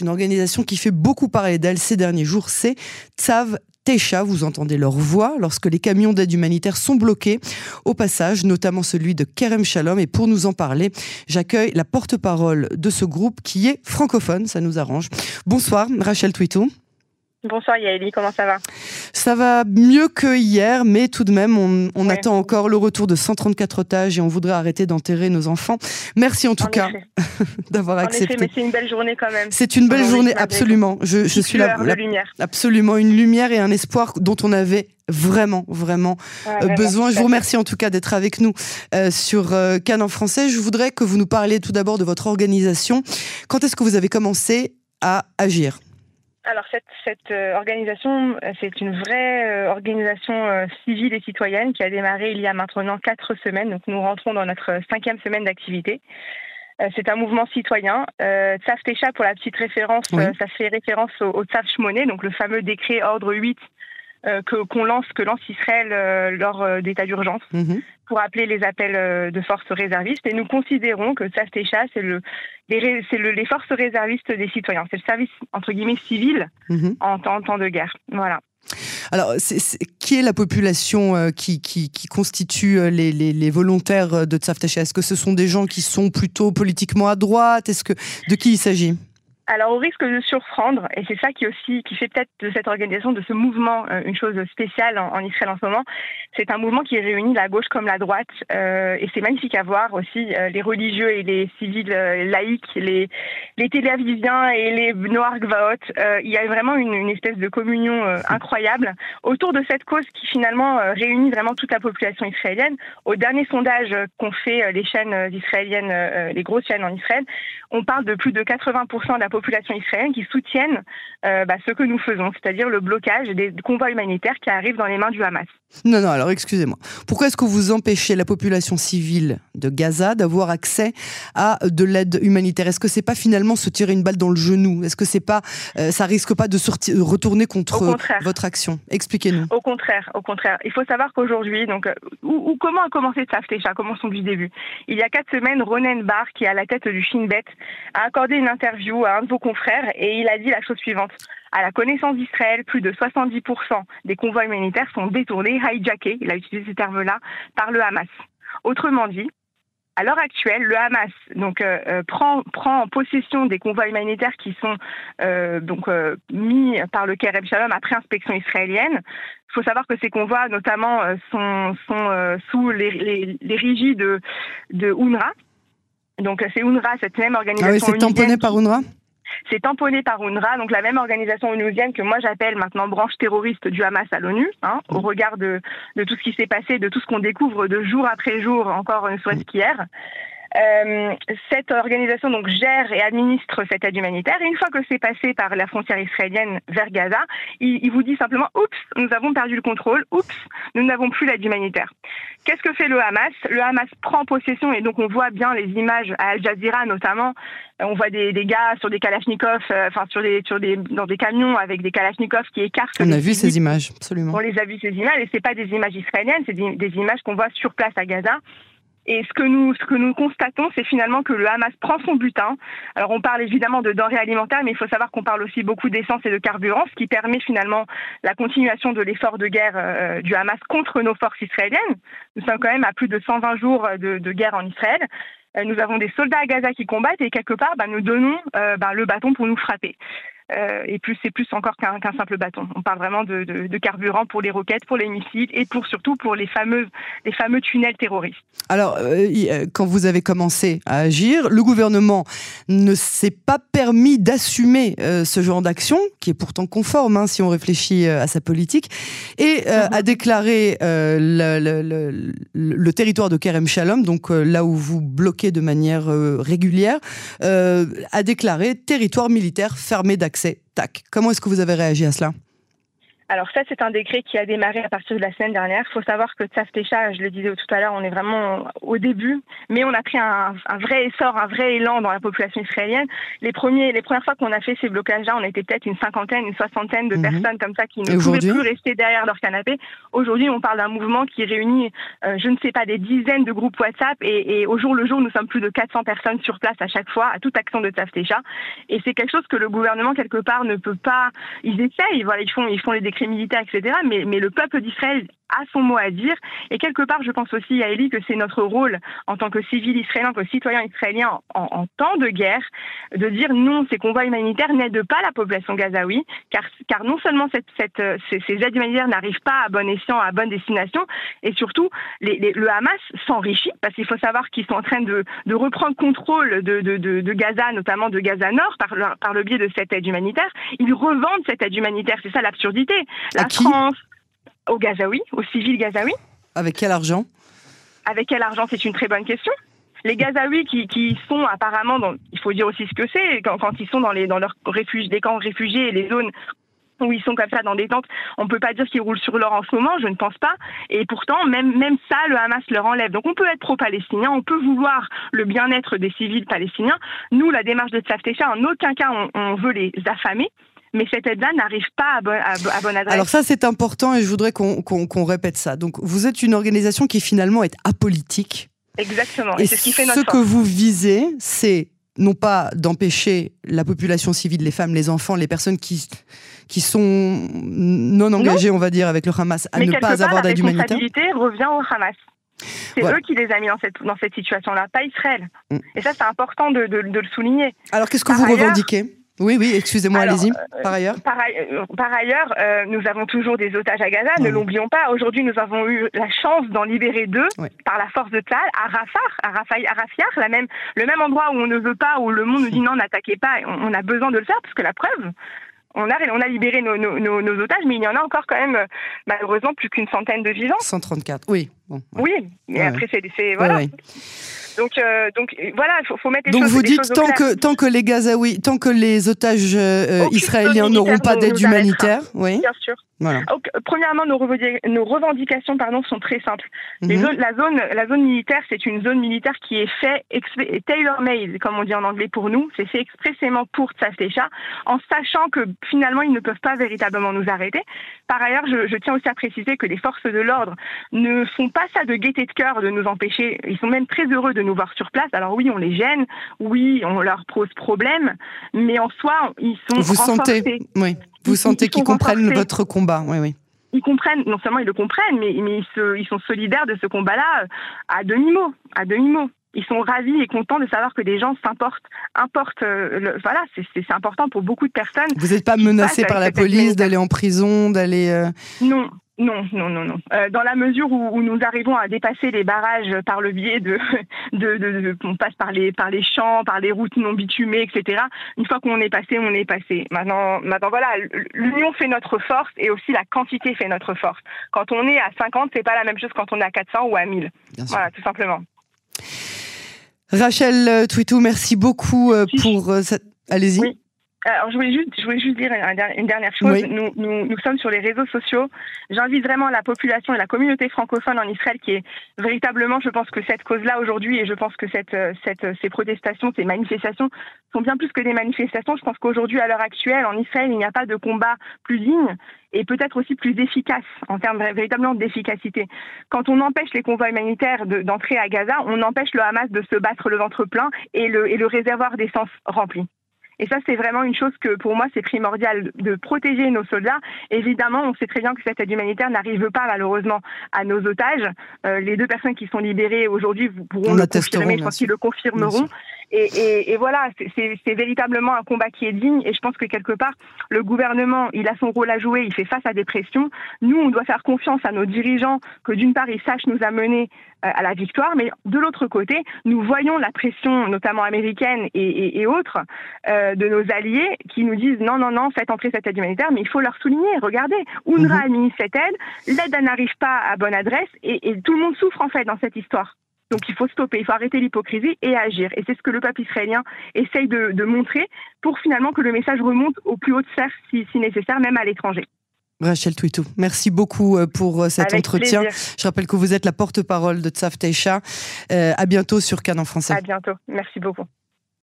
une organisation qui fait beaucoup parler d'elle ces derniers jours, c'est Tsav Techa, vous entendez leur voix lorsque les camions d'aide humanitaire sont bloqués au passage, notamment celui de Kerem Shalom. Et pour nous en parler, j'accueille la porte-parole de ce groupe qui est francophone, ça nous arrange. Bonsoir, Rachel Twitou. Bonsoir Yaeli, comment ça va? Ça va mieux que hier, mais tout de même, on, attend encore le retour de 134 otages et on voudrait arrêter d'enterrer nos enfants. Merci en tout cas d'avoir accepté. C'est une belle journée quand même. C'est une belle journée, absolument. Je, je suis là. lumière. Absolument, une lumière et un espoir dont on avait vraiment, vraiment euh, besoin. Je vous remercie en tout cas d'être avec nous euh, sur euh, Cannes en français. Je voudrais que vous nous parliez tout d'abord de votre organisation. Quand est-ce que vous avez commencé à agir? Alors cette, cette euh, organisation, euh, c'est une vraie euh, organisation civile et citoyenne qui a démarré il y a maintenant quatre semaines. Donc nous rentrons dans notre cinquième semaine d'activité. C'est un mouvement citoyen. Euh, Tsaf Techa, pour la petite référence, ça fait référence au, au Tsaf Shmoné, donc le fameux décret ordre 8 euh, que qu'on lance que lance Israël euh, lors euh, d'état d'urgence mhm. pour appeler les appels de forces réservistes. Et nous considérons que Tzaftecha c'est le les, c'est le, les forces réservistes des citoyens. C'est le service entre guillemets civil mhm. en, temps de guerre. Voilà. Alors, c'est, qui est la population qui, qui, qui constitue les, les, les, volontaires de Tzaftecha Est-ce que ce sont des gens qui sont plutôt politiquement à droite? Est-ce que de qui il s'agit? Alors au risque de surprendre, et c'est ça qui aussi qui fait peut-être de cette organisation, de ce mouvement, euh, une chose spéciale en, Israël en ce moment, c'est un mouvement qui réunit la gauche comme la droite, euh, et c'est magnifique à voir aussi euh, les religieux et les civils laïcs, les les et les Noir Gvaot. il y a vraiment une, une espèce de communion incroyable autour de cette cause qui finalement réunit vraiment toute la population israélienne. Au dernier sondage qu'ont fait les chaînes israéliennes, les grosses chaînes en Israël, on parle de plus de 80% de la population israélienne qui soutiennent euh, bah, ce que nous faisons, c'est-à-dire le blocage des convois humanitaires qui arrivent dans les mains du Hamas. Non, non, alors excusez-moi. Pourquoi est-ce que vous empêchez la population civile de Gaza d'avoir accès à de l'aide humanitaire? Est-ce que c'est pas finalement se tirer une balle dans le genou? Est-ce que c'est pas, euh, ça risque pas de sortir, retourner contre votre action? Expliquez-nous. Au contraire, au contraire. Il faut savoir qu'aujourd'hui, donc, euh, où, comment a commencé Tzaftecha Commençons du début. Il y a quatre semaines, Ronen Bar, qui est à la tête du Shin Bet, a accordé une interview à un de vos confrères et il a dit la chose suivante. À la connaissance d'Israël, plus de 70% des convois humanitaires sont détournés, hijackés, il a utilisé ce terme-là, par le Hamas. Autrement dit, à l'heure actuelle, le Hamas donc euh, euh, prend prend possession des convois humanitaires qui sont euh, donc mis par le Kerem Shalom après inspection israélienne. Il faut savoir que ces convois, notamment, sont sont sous les, les, les régies de de UNRWA. Donc c'est UNRWA, cette même organisation. Ah oui, c'est tamponné par UNRWA? C'est tamponné par UNRWA, donc la même organisation onusienne que moi j'appelle maintenant branche terroriste du Hamas à l'ONU, hein, au regard de, de tout ce qui s'est passé, de tout ce qu'on découvre de jour après jour, encore une fois qu'hier. Euh, cette organisation donc gère et administre cette aide humanitaire. Et une fois que c'est passé par la frontière israélienne vers Gaza, il, il, vous dit simplement "Oups, nous avons perdu le contrôle. Oups, nous n'avons plus l'aide humanitaire." Qu'est-ce que fait le Hamas? Le Hamas prend possession et donc on voit bien les images à Al Jazeera notamment. On voit des, des gars sur des kalachnikovs, euh, enfin sur des sur des dans des camions avec des kalachnikovs qui écartent. On a vu ces images, absolument. On les a vu ces images et c'est pas des images israéliennes, c'est des, des images qu'on voit sur place à Gaza. Et ce que nous, constatons, c'est finalement que le Hamas prend son butin. Alors on parle évidemment de denrées alimentaires, mais il faut savoir qu'on parle aussi beaucoup d'essence et de carburant, ce qui permet finalement la continuation de l'effort de guerre euh, du Hamas contre nos forces israéliennes. Nous sommes quand même à plus de 120 jours de, de guerre en Israël. Euh, nous avons des soldats à Gaza qui combattent et quelque part, bah, nous donnons euh, bah, le bâton pour nous frapper. Euh, et plus c'est plus encore qu'un simple bâton. On parle vraiment de, de, de, carburant pour les roquettes, pour les missiles et pour surtout pour les fameux les fameux tunnels terroristes. Alors, euh, euh, quand vous avez commencé à agir, le gouvernement ne s'est pas permis d'assumer ce genre d'action, qui est pourtant conforme hein, si on réfléchit à sa politique, et euh, -hmm. a déclaré le, le, le, le, territoire de Kerem Shalom, donc là où vous bloquez de manière régulière, a déclaré territoire militaire fermé d'accès Tac. Comment est-ce que vous avez réagi à cela? Alors ça, c'est un décret qui a démarré à partir de la semaine dernière. Il faut savoir que Tsaftecha, je le disais tout à l'heure, on est vraiment au début, mais on a pris un, vrai essor, un vrai élan dans la population israélienne. Les, premiers, les premières fois qu'on a fait ces blocages-là, on était peut-être une cinquantaine, une soixantaine de mhm. personnes comme ça qui ne pouvaient plus rester derrière leur canapé. Aujourd'hui, on parle d'un mouvement qui réunit, euh, je ne sais pas, des dizaines de groupes WhatsApp et, et, au jour le jour, nous sommes plus de 400 personnes sur place à chaque fois, à toute action de Tsaftecha. Et c'est quelque chose que le gouvernement, quelque part, ne peut pas... Ils essayent, voilà, ils font, ils font les militaires, etc. Mais, mais le peuple d'Israël a son mot à dire. Et quelque part, je pense aussi à que c'est notre rôle en tant que civil israélien, que citoyen israélien en, temps de guerre, de dire non, ces convois humanitaires n'aident pas la population gazaoui, car, car non seulement cette, cette, ces, aides humanitaires n'arrivent pas à bon escient, à bonne destination, et surtout, les, le Hamas s'enrichit, parce qu'il faut savoir qu'ils sont en train de, de reprendre contrôle de, de, de, de, Gaza, notamment de Gaza Nord, par le, par le biais de cette aide humanitaire. Ils revendent cette aide humanitaire, c'est ça l'absurdité. La France, aux Gazaouis, aux civils gazaouis. Avec quel argent? Avec quel argent? C'est une très bonne question. Les Gazaouis qui, qui sont apparemment, dans, il faut dire aussi ce que c'est, quand, quand, ils sont dans, les, dans leurs réfugiés, des camps réfugiés et les zones où ils sont comme ça dans des tentes, on ne peut pas dire qu'ils roulent sur l'or en ce moment, je ne pense pas. Et pourtant, même, même ça, le Hamas leur enlève. Donc on peut être pro-palestinien, on peut vouloir le bien-être des civils palestiniens. Nous, la démarche de Tzaftecha, en aucun cas on, on veut les affamer mais cette aide-là n'arrive pas à, bonne adresse. Alors ça, c'est important et je voudrais qu'on répète ça. Donc, vous êtes une organisation qui finalement est apolitique. Exactement. Et, c'est ce qui fait notre Ce que vous visez, c'est non pas d'empêcher la population civile, les femmes, les enfants, les personnes qui, qui sont non engagées, on va dire, avec le Hamas, à ne pas avoir d'aide humanitaire. La responsabilité revient au Hamas. C'est eux qui les ont mis dans cette, dans cette situation-là, pas Israël. Mm. Et ça, c'est important de, de, le souligner. Alors, qu'est-ce que vous revendiquez? Oui, oui, excusez-moi, allez-y. Euh, par ailleurs Par, ailleurs, euh, nous avons toujours des otages à Gaza, ne l'oublions pas. Aujourd'hui, nous avons eu la chance d'en libérer deux par la force de Tzal à Rafah, à, Rafah, à la même, le même endroit où on ne veut pas, où le monde nous dit non, n'attaquez pas. On, a besoin de le faire parce que la preuve, on a, on a libéré nos, nos, otages, mais il y en a encore quand même, malheureusement, plus qu'une centaine de vivants. 134, oui. Oui, et après, c'est. Voilà. Donc, euh, donc voilà, il faut, faut, mettre les donc choses. Donc vous dites tant que tant que les Gazaouis, tant que les otages euh, israéliens n'auront pas d'aide humanitaire, oui. Bien sûr. Voilà. Donc, premièrement, nos, revendications pardon, sont très simples. Les mhm. zones, la, zone, la zone militaire, c'est une zone militaire qui est faite tailor-made, comme on dit en anglais pour nous. C'est fait expressément pour Tzaftecha, en sachant que finalement, ils ne peuvent pas véritablement nous arrêter. Par ailleurs, je, je tiens aussi à préciser que les forces de l'ordre ne font pas ça de gaieté de cœur de nous empêcher. Ils sont même très heureux de nous voir sur place. Alors oui, on les gêne, oui, on leur pose problème, mais en soi, ils sont Vous sentez, oui, vous sentez qu'ils comprennent votre combat, oui, oui ils comprennent, non seulement ils le comprennent, mais, mais ils, se, ils, sont solidaires de ce combat-là à demi-mot, à demi-mot. Ils sont ravis et contents de savoir que des gens s'importent, importent. Euh, voilà, c'est important pour beaucoup de personnes. Vous n'êtes pas menacé par la police d'aller en prison, d'aller. Euh, non, non, non, non, non. Euh, dans la mesure où, nous arrivons à dépasser les barrages par le biais de, de, de, on passe par les par les champs, par les routes non bitumées, etc. Une fois qu'on est passé, on est passé. Maintenant, maintenant voilà, l'union fait notre force et aussi la quantité fait notre force. Quand on est à 50, c'est pas la même chose quand on est à 400 ou à 1000. Voilà, tout simplement. Rachel euh, Twitou, merci beaucoup euh, pour cette. Allez-y. Alors, je voulais juste, je voulais juste dire une dernière chose. Nous, nous, nous, sommes sur les réseaux sociaux. J'invite vraiment la population et la communauté francophone en Israël qui est véritablement, je pense que cette cause-là aujourd'hui, et je pense que cette, cette, ces protestations, ces manifestations sont bien plus que des manifestations. Je pense qu'aujourd'hui, à l'heure actuelle, en Israël, il n'y a pas de combat plus digne et peut-être aussi plus efficace en termes véritablement d'efficacité. Quand on empêche les convois humanitaires d'entrer à Gaza, on empêche le Hamas de se battre le ventre plein et le, et le réservoir d'essence rempli. Et ça, c'est vraiment une chose que pour moi, c'est primordial de protéger nos soldats. Évidemment, on sait très bien que cette aide humanitaire n'arrive pas malheureusement à nos otages. Euh, les deux personnes qui sont libérées aujourd'hui vous pourront le confirmer, je pense qu'ils le confirmeront. Et, et, et, voilà, c'est véritablement un combat qui est digne. Et je pense que quelque part, le gouvernement, il a son rôle à jouer. Il fait face à des pressions. Nous, on doit faire confiance à nos dirigeants que d'une part, ils sachent nous amener euh, à la victoire, mais de l'autre côté, nous voyons la pression, notamment américaine et, et autres, euh, de nos alliés qui nous disent non, non, non, faites entrer cette aide humanitaire, mais il faut leur souligner. Regardez, UNRWA a mis cette aide, l'aide n'arrive pas à bonne adresse et, et tout le monde souffre en fait dans cette histoire. Donc il faut stopper, il faut arrêter l'hypocrisie et agir. Et c'est ce que le peuple israélien essaye de, montrer pour finalement que le message remonte aux plus hautes sphères si, si nécessaire, même à l'étranger. Rachel Twitou, merci beaucoup pour cet entretien. Je rappelle que vous êtes la porte-parole de Tsaf Teisha. à bientôt sur Canon Français. À bientôt. Merci beaucoup.